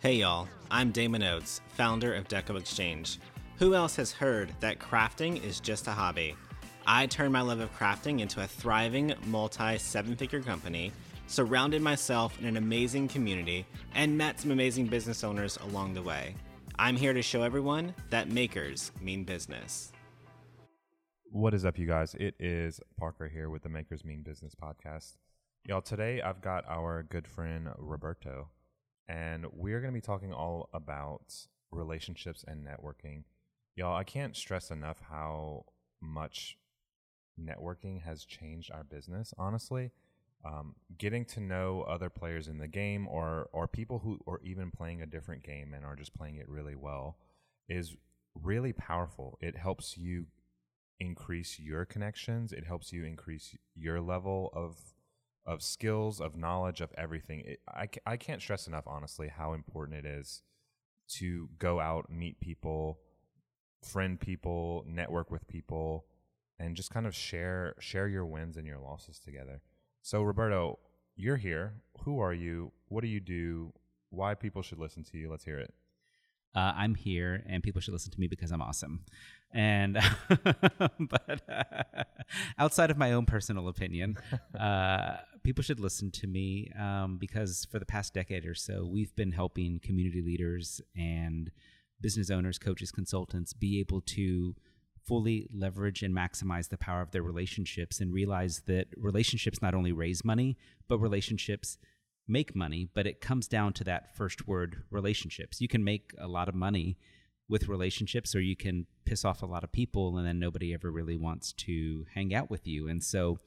Hey y'all, I'm Damon Oates, founder of Deco Exchange. Who else has heard that crafting is just a hobby? I turned my love of crafting into a thriving multi seven figure company, surrounded myself in an amazing community, and met some amazing business owners along the way. I'm here to show everyone that makers mean business. What is up, you guys? It is Parker here with the Makers Mean Business podcast. Y'all, today I've got our good friend Roberto, and we're going to be talking all about relationships and networking. Y'all, I can't stress enough how much networking has changed our business, honestly. Um, getting to know other players in the game or, or people who are even playing a different game and are just playing it really well is really powerful. It helps you increase your connections. It helps you increase your level of of skills, of knowledge, of everything. It, I, I can't stress enough, honestly, how important it is to go out, meet people, friend people, network with people, and just kind of share share your wins and your losses together. So, Roberto, you're here. Who are you? What do you do? Why people should listen to you? Let's hear it. Uh, I'm here, and people should listen to me because I'm awesome. And but uh, outside of my own personal opinion, uh, people should listen to me um, because for the past decade or so, we've been helping community leaders and business owners, coaches, consultants be able to fully leverage and maximize the power of their relationships and realize that relationships not only raise money, but relationships make money, but it comes down to that first word relationships. You can make a lot of money with relationships or you can piss off a lot of people and then nobody ever really wants to hang out with you. And so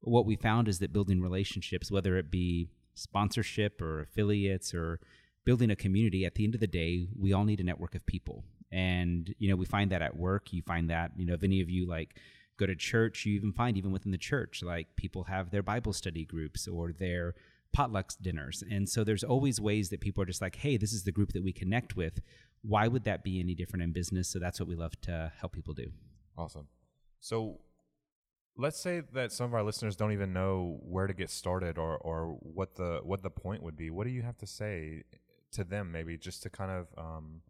what we found is that building relationships, whether it be sponsorship or affiliates or building a community, at the end of the day, we all need a network of people. And, you know, we find that at work. You find that, you know, if any of you like go to church, you even find even within the church, like people have their Bible study groups or their potlucks dinners. And so there's always ways that people are just like, hey, this is the group that we connect with. Why would that be any different in business? So that's what we love to help people do. Awesome. So let's say that some of our listeners don't even know where to get started or, or what the what the point would be. What do you have to say to them maybe just to kind of um,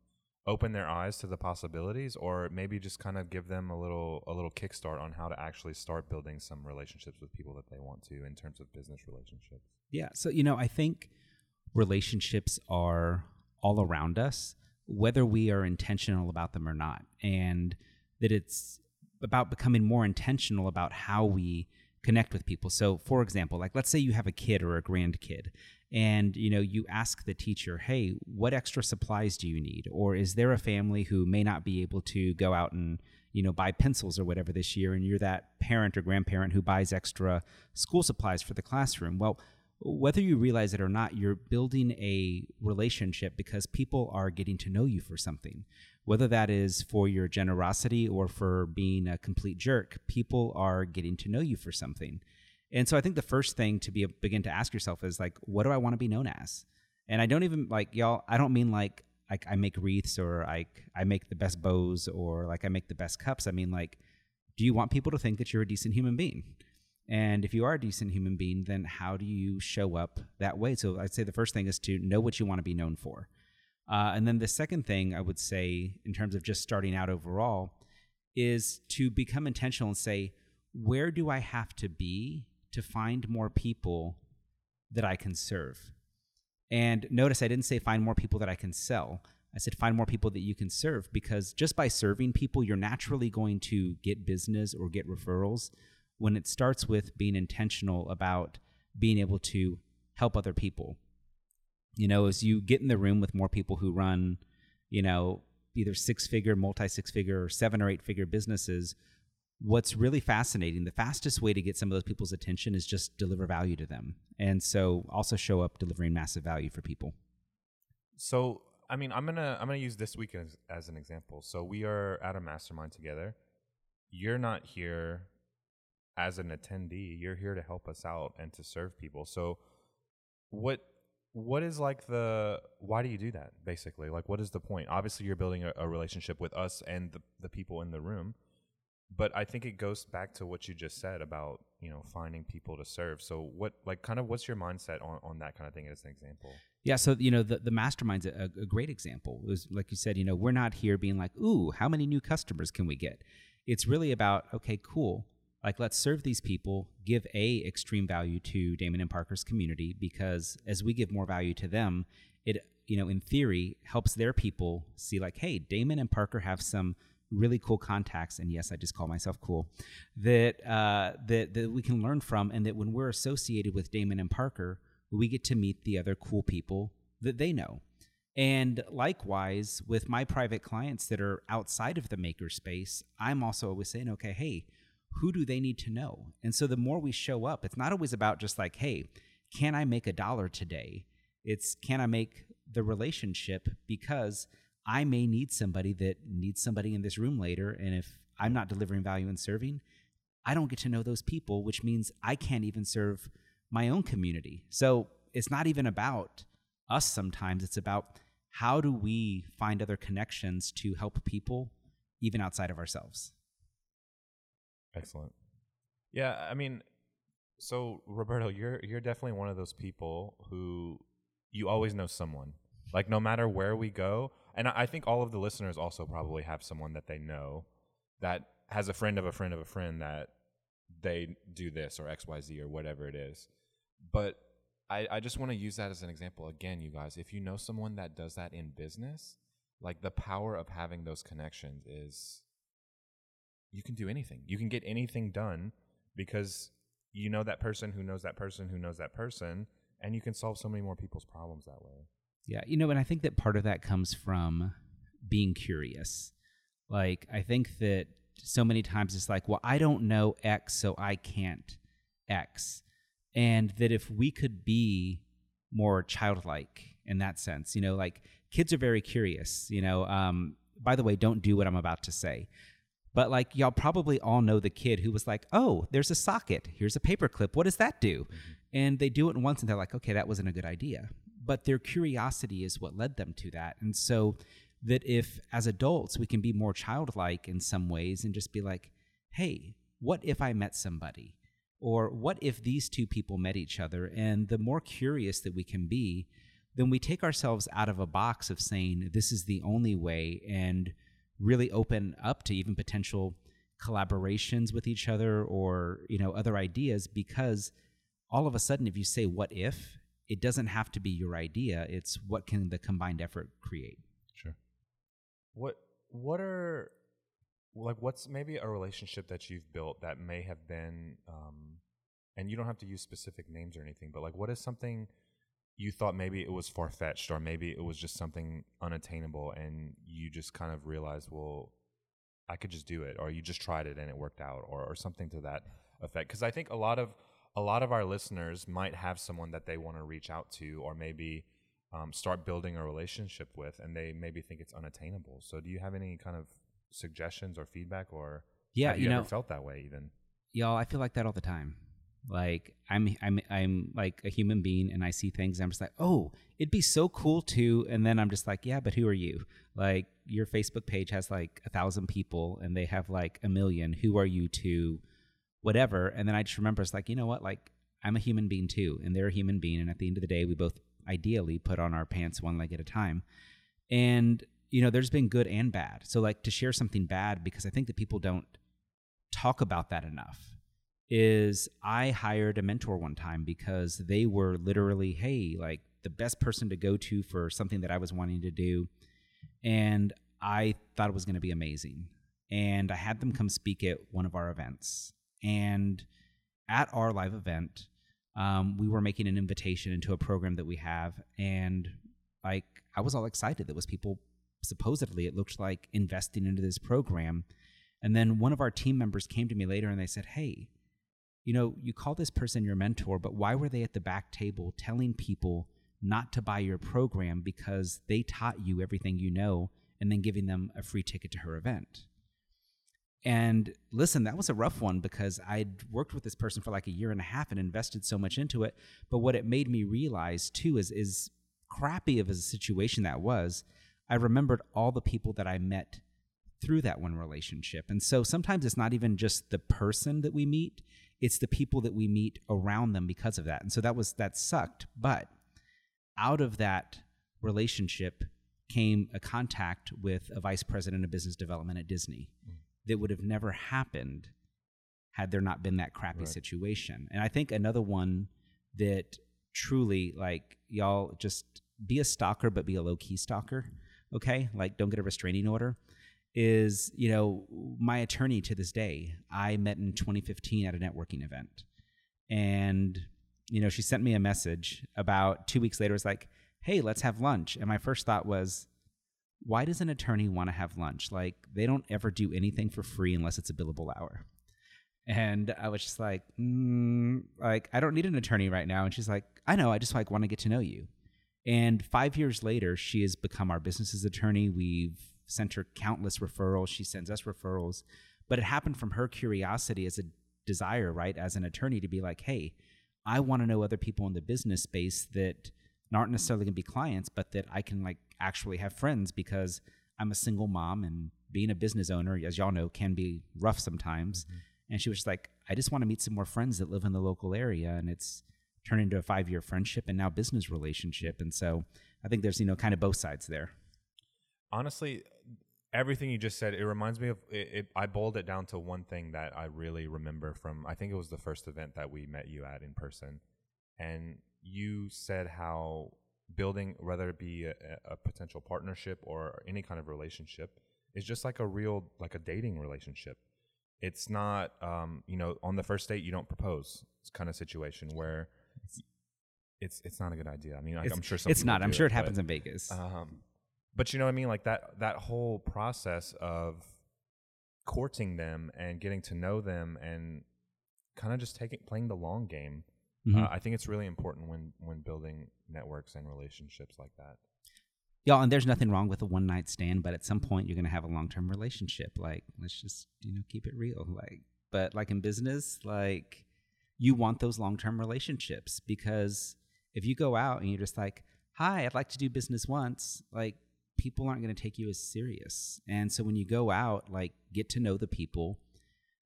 open their eyes to the possibilities or maybe just kind of give them a little a little kickstart on how to actually start building some relationships with people that they want to in terms of business relationships? Yeah so you know i think relationships are all around us whether we are intentional about them or not and that it's about becoming more intentional about how we connect with people. So for example like let's say you have a kid or a grandkid and you know you ask the teacher hey what extra supplies do you need? Or is there a family who may not be able to go out and you know buy pencils or whatever this year and you're that parent or grandparent who buys extra school supplies for the classroom? Well whether you realize it or not you're building a relationship because people are getting to know you for something whether that is for your generosity or for being a complete jerk people are getting to know you for something and so I think the first thing to be begin to ask yourself is like, what do I want to be known as? And I don't even like y'all. I don't mean like like I make wreaths or like I make the best bows or like I make the best cups. I mean like, do you want people to think that you're a decent human being? And if you are a decent human being, then how do you show up that way? So I'd say the first thing is to know what you want to be known for. Uh, and then the second thing I would say, in terms of just starting out overall, is to become intentional and say, where do I have to be to find more people that I can serve. And notice I didn't say find more people that I can sell. I said find more people that you can serve because just by serving people, you're naturally going to get business or get referrals when it starts with being intentional about being able to help other people. You know, as you get in the room with more people who run, you know, either six figure, multi six figure, or seven or eight figure businesses, what's really fascinating the fastest way to get some of those people's attention is just deliver value to them and so also show up delivering massive value for people. So i mean i'm gonna i'm gonna use this week as, as an example. So we are at a mastermind together. You're not here as an attendee. You're here to help us out and to serve people. So what what is like the why do you do that basically like what is the point obviously you're building a, a relationship with us and the, the people in the room but I think it goes back to what you just said about you know finding people to serve. So what like kind of what's your mindset on, on that kind of thing as an example? Yeah, so you know the the mastermind's a, a great example. It was like you said, you know, we're not here being like, "Ooh, how many new customers can we get?" It's really about, okay, cool. Like let's serve these people, give a extreme value to Damon and Parker's community because as we give more value to them, it you know, in theory, helps their people see like, "Hey, Damon and Parker have some really cool contacts and yes i just call myself cool that uh, that that we can learn from and that when we're associated with damon and parker we get to meet the other cool people that they know. And likewise, with my private clients that are outside of the makerspace, I'm also always saying, okay, hey, who do they need to know? And so the more we show up, it's not always about just like, hey, can I make a dollar today? It's can I make the relationship because I may need somebody that needs somebody in this room later. And if I'm not delivering value and serving, I don't get to know those people, which means I can't even serve my own community. So it's not even about us sometimes, it's about how do we find other connections to help people even outside of ourselves. Excellent. Yeah, I mean, so Roberto, you're you're definitely one of those people who you always know someone. Like no matter where we go, and I think all of the listeners also probably have someone that they know that has a friend of a friend of a friend that they do this or XYZ or whatever it is. But I, I just want to use that as an example. Again, you guys, if you know someone that does that in business, like the power of having those connections is you can do anything. You can get anything done because you know that person who knows that person who knows that person, and you can solve so many more people's problems that way. Yeah, you know, and I think that part of that comes from being curious. Like, I think that so many times it's like, well, I don't know X, so I can't X and that if we could be more childlike in that sense you know like kids are very curious you know um, by the way don't do what i'm about to say but like y'all probably all know the kid who was like oh there's a socket. Here's a paper clip what does that do? Mm-hmm. and they do it once and they're like okay that wasn't a good idea. But their curiosity is what led them to that. And so that if as adults we can be more childlike in some ways and just be like hey what if i met somebody? Or what if these two people met each other? And the more curious that we can be, then we take ourselves out of a box of saying this is the only way and really open up to even potential collaborations with each other or you know other ideas because all of a sudden if you say what if it doesn't have to be your idea. It's what can the combined effort create. Sure. What what are like what's maybe a relationship that you've built that may have been um and you don't have to use specific names or anything but like what is something you thought maybe it was far-fetched or maybe it was just something unattainable and you just kind of realized well i could just do it or you just tried it and it worked out or, or something to that effect because i think a lot of a lot of our listeners might have someone that they want to reach out to or maybe um, start building a relationship with and they maybe think it's unattainable so do you have any kind of suggestions or feedback or yeah, have you, you ever know, felt that way even? Y'all, I feel like that all the time. Like I'm I'm I'm like a human being and I see things and I'm just like, "Oh, it'd be so cool to." And then I'm just like, "Yeah, but who are you?" Like your Facebook page has like a thousand people and they have like a million. Who are you to whatever? And then I just remember it's like, "You know what? Like I'm a human being too and they're a human being and at the end of the day, we both ideally put on our pants one leg at a time." And you know, there's been good and bad. So like to share something bad because I think that people don't talk about that enough is I hired a mentor one time because they were literally, hey, like the best person to go to for something that I was wanting to do. And I thought it was going to be amazing. And I had them come speak at one of our events. And at our live event, um, we were making an invitation into a program that we have. And like, I was all excited. There was people supposedly it looked like investing into this program. And then one of our team members came to me later and they said, Hey, you know, you call this person your mentor, but why were they at the back table telling people not to buy your program because they taught you everything you know and then giving them a free ticket to her event? And listen, that was a rough one because I'd worked with this person for like a year and a half and invested so much into it. But what it made me realize too is is crappy of a situation that was, I remembered all the people that I met through that one relationship. And so sometimes it's not even just the person that we meet, it's the people that we meet around them because of that. And so that was that sucked, but out of that relationship came a contact with a vice president of business development at Disney mm. that would have never happened had there not been that crappy right. situation. And I think another one that truly like y'all just be a stalker but be a low key stalker, okay? Like don't get a restraining order is, you know, my attorney to this day. I met in 2015 at a networking event. And you know, she sent me a message about 2 weeks later was like, "Hey, let's have lunch." And my first thought was, why does an attorney want to have lunch? Like they don't ever do anything for free unless it's a billable hour. And I was just like, mm, like I don't need an attorney right now. And she's like, I know, I just like want to get to know you. And five years later, she has become our business's attorney. We've sent her countless referrals. She sends us referrals. But it happened from her curiosity as a desire, right, as an attorney to be like, hey, I want to know other people in the business space that aren't necessarily going to be clients, but that I can like actually have friends because I'm a single mom and being a business owner, as y'all know, can be rough sometimes. Mm-hmm. And she was like, I just want to meet some more friends that live in the local area. And it's turned into a five year friendship and now business relationship. And so I think there's, you know, kind of both sides there. Honestly, everything you just said, it reminds me of it, it, I boiled it down to one thing that I really remember from, I think it was the first event that we met you at in person. And you said how building, whether it be a, a potential partnership or any kind of relationship, is just like a real, like a dating relationship. It's not, um, you know, on the first date you don't propose. It's kind of situation where it's it's not a good idea. I mean, I, am sure some it's not. I'm sure it, it happens in Vegas. Um, but you know what I mean? Like that that whole process of courting them and getting to know them and kind of just taking playing the long game. Mm-hmm. Uh, I think it's really important when when building networks and relationships like that. Y'all, and there's nothing wrong with a one night stand, but at some point you're gonna have a long term relationship. Like, let's just you know keep it real. Like, but like in business, like you want those long term relationships because if you go out and you're just like, hi, I'd like to do business once, like people aren't going to take you as serious. And so when you go out, like get to know the people,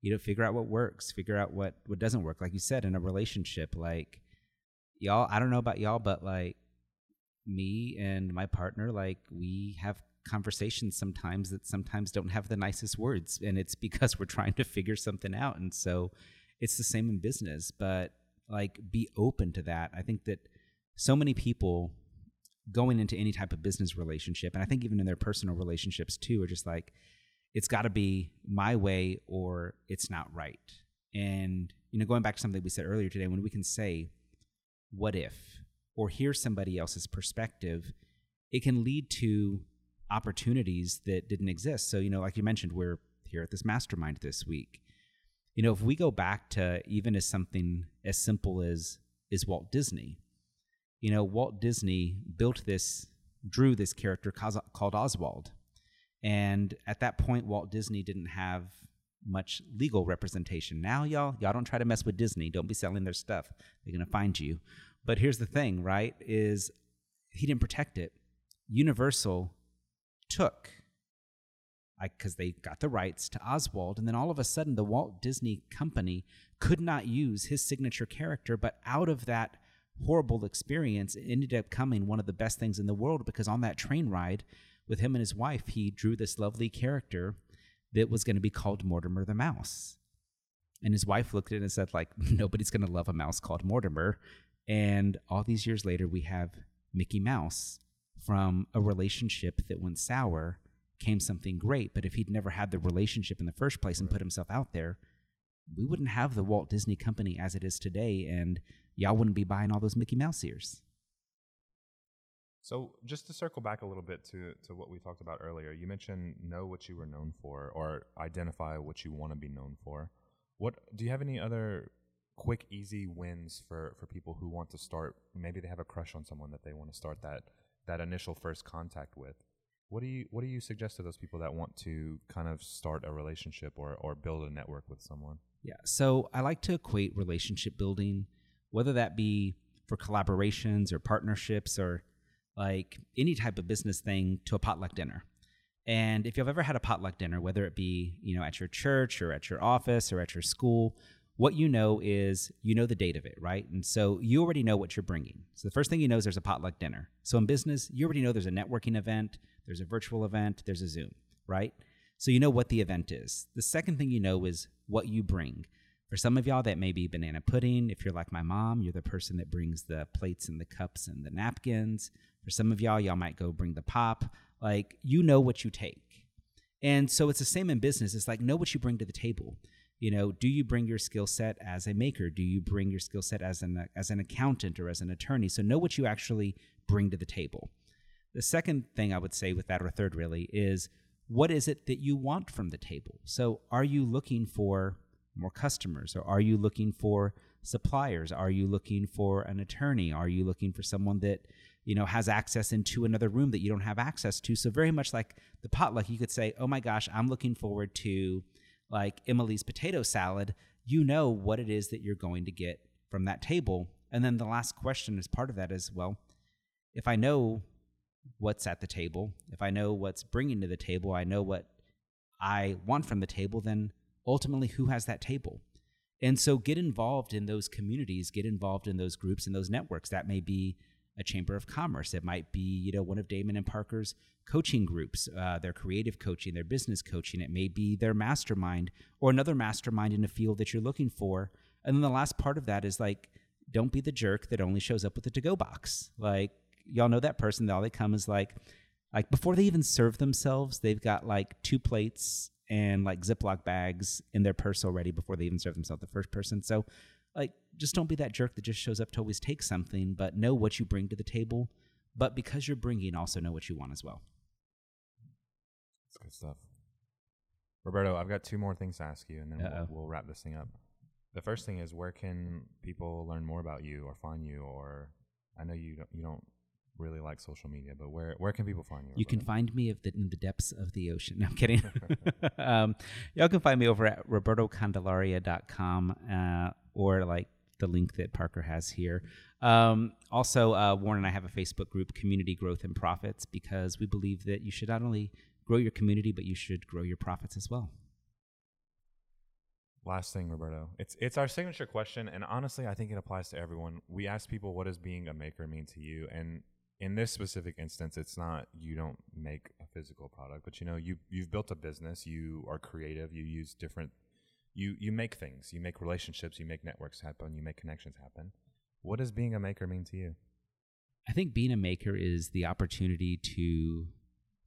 you know, figure out what works, figure out what what doesn't work. Like you said, in a relationship, like y'all, I don't know about y'all, but like me and my partner, like we have conversations sometimes that sometimes don't have the nicest words, and it's because we're trying to figure something out. And so it's the same in business, but like be open to that. I think that so many people going into any type of business relationship, and I think even in their personal relationships too, are just like, it's got to be my way or it's not right. And, you know, going back to something we said earlier today, when we can say, what if, or hear somebody else's perspective, it can lead to opportunities that didn't exist. So, you know, like you mentioned, we're here at this mastermind this week you know, if we go back to even as something as simple as is Walt Disney, you know, Walt Disney built this, drew this character called Oswald. And at that point, Walt Disney didn't have much legal representation. Now, y'all, y'all don't try to mess with Disney. Don't be selling their stuff. They're going to find you. But here's the thing, right? Is he didn't protect it. Universal took because they got the rights to Oswald. And then all of a sudden, the Walt Disney Company could not use his signature character. But out of that horrible experience, it ended up coming one of the best things in the world because on that train ride with him and his wife, he drew this lovely character that was going to be called Mortimer the Mouse. And his wife looked at it and said, like, nobody's going to love a mouse called Mortimer. And all these years later, we have Mickey Mouse from a relationship that went sour came something great. But if he'd never had the relationship in the first place and put himself out there, we wouldn't have the Walt Disney Company as it is today, and y'all wouldn't be buying all those Mickey Mouse ears. So, just to circle back a little bit to, to what we talked about earlier, you mentioned know what you were known for or identify what you want to be known for. What do you have any other quick, easy wins for, for people who want to start? Maybe they have a crush on someone that they want to start that that initial first contact with. What do you What do you suggest to those people that want to kind of start a relationship or or build a network with someone? Yeah, so I like to equate relationship building, whether that be for collaborations or partnerships or like any type of business thing, to a potluck dinner. And if you've ever had a potluck dinner, whether it be you know at your church or at your office or at your school, what you know is you know the date of it, right? And so you already know what you're bringing. So the first thing you know is there's a potluck dinner. So in business, you already know there's a networking event, there's a virtual event, there's a Zoom, right? So you know what the event is. The second thing you know is what you bring. For some of y'all, that may be banana pudding. If you're like my mom, you're the person that brings the plates and the cups and the napkins. For some of y'all, y'all might go bring the pop. Like, you know what you take. And so it's the same in business. It's like, know what you bring to the table. You know, do you bring your skill set as a maker? Do you bring your skill set as an as an accountant or as an attorney? So know what you actually bring to the table. The second thing I would say with that, or third really, is what is it that you want from the table? So are you looking for more customers? Or are you looking for suppliers? Are you looking for an attorney? Are you looking for someone that you know has access into another room that you don't have access to? So very much like the potluck, you could say, "Oh my gosh, I'm looking forward to like Emily's potato salad." You know what it is that you're going to get from that table. And then the last question as part of that is, well, if I know what's at the table, if I know what's bringing to the table, I know what I want from the table, then ultimately who has that table. And so get involved in those communities, get involved in those groups and those networks. That may be a chamber of commerce. It might be, you know, one of Damon and Parker's coaching groups, uh, their creative coaching, their business coaching. It may be their mastermind or another mastermind in a field that you're looking for. And then the last part of that is like, don't be the jerk that only shows up with a to-go box. Like, y'all know that person that all they come is like, like before they even serve themselves, they've got like two plates and like Ziploc bags in their purse already before they even serve themselves the first person. So, like, just don't be that jerk that just shows up to always take something, but know what you bring to the table. But because you're bringing, also know what you want as well. That's good stuff. Roberto, I've got two more things to ask you, and then we'll, we'll, wrap this thing up. The first thing is, where can people learn more about you or find you? Or I know you don't, you don't really like social media, but where where can people find you? You can find me the, in the depths of the ocean. No, I'm kidding. um, y'all can find me over at robertocandelaria.com uh, or like the link that Parker has here. Um, also, uh, Warren and I have a Facebook group, Community Growth and Profits, because we believe that you should not only grow your community, but you should grow your profits as well. Last thing, Roberto. It's it's our signature question, and honestly, I think it applies to everyone. We ask people, "What does being a maker mean to you?" And in this specific instance, it's not you don't make a physical product, but you know you you've built a business. You are creative. You use different. You you make things. You make relationships. You make networks happen. You make connections happen. What does being a maker mean to you? I think being a maker is the opportunity to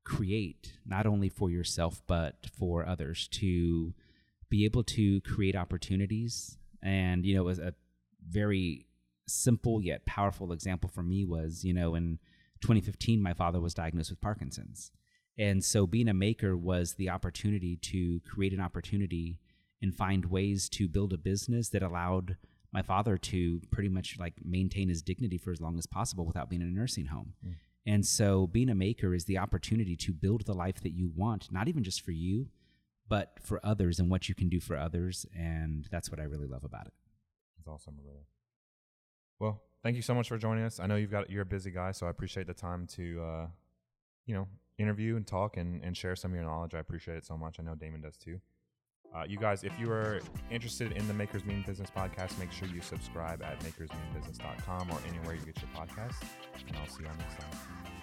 create not only for yourself but for others to be able to create opportunities and you know it was a very simple yet powerful example for me was, you know, in 2015, my father was diagnosed with Parkinson's. And so being a maker was the opportunity to create an opportunity and find ways to build a business that allowed my father to pretty much like maintain his dignity for as long as possible without being in a nursing home. Mm. And so being a maker is the opportunity to build the life that you want, not even just for you, but for others and what you can do for others. And that's what I really love about it. That's awesome, really. Well, thank you so much for joining us. I know you've got you're a busy guy, so I appreciate the time to uh, you know interview and talk and, and share some of your knowledge. I appreciate it so much. I know Damon does too. Uh, you guys, if you are interested in the Makers Mean Business podcast, make sure you subscribe at makersmeanbusiness.com or anywhere you get your podcast. And I'll see you on next time.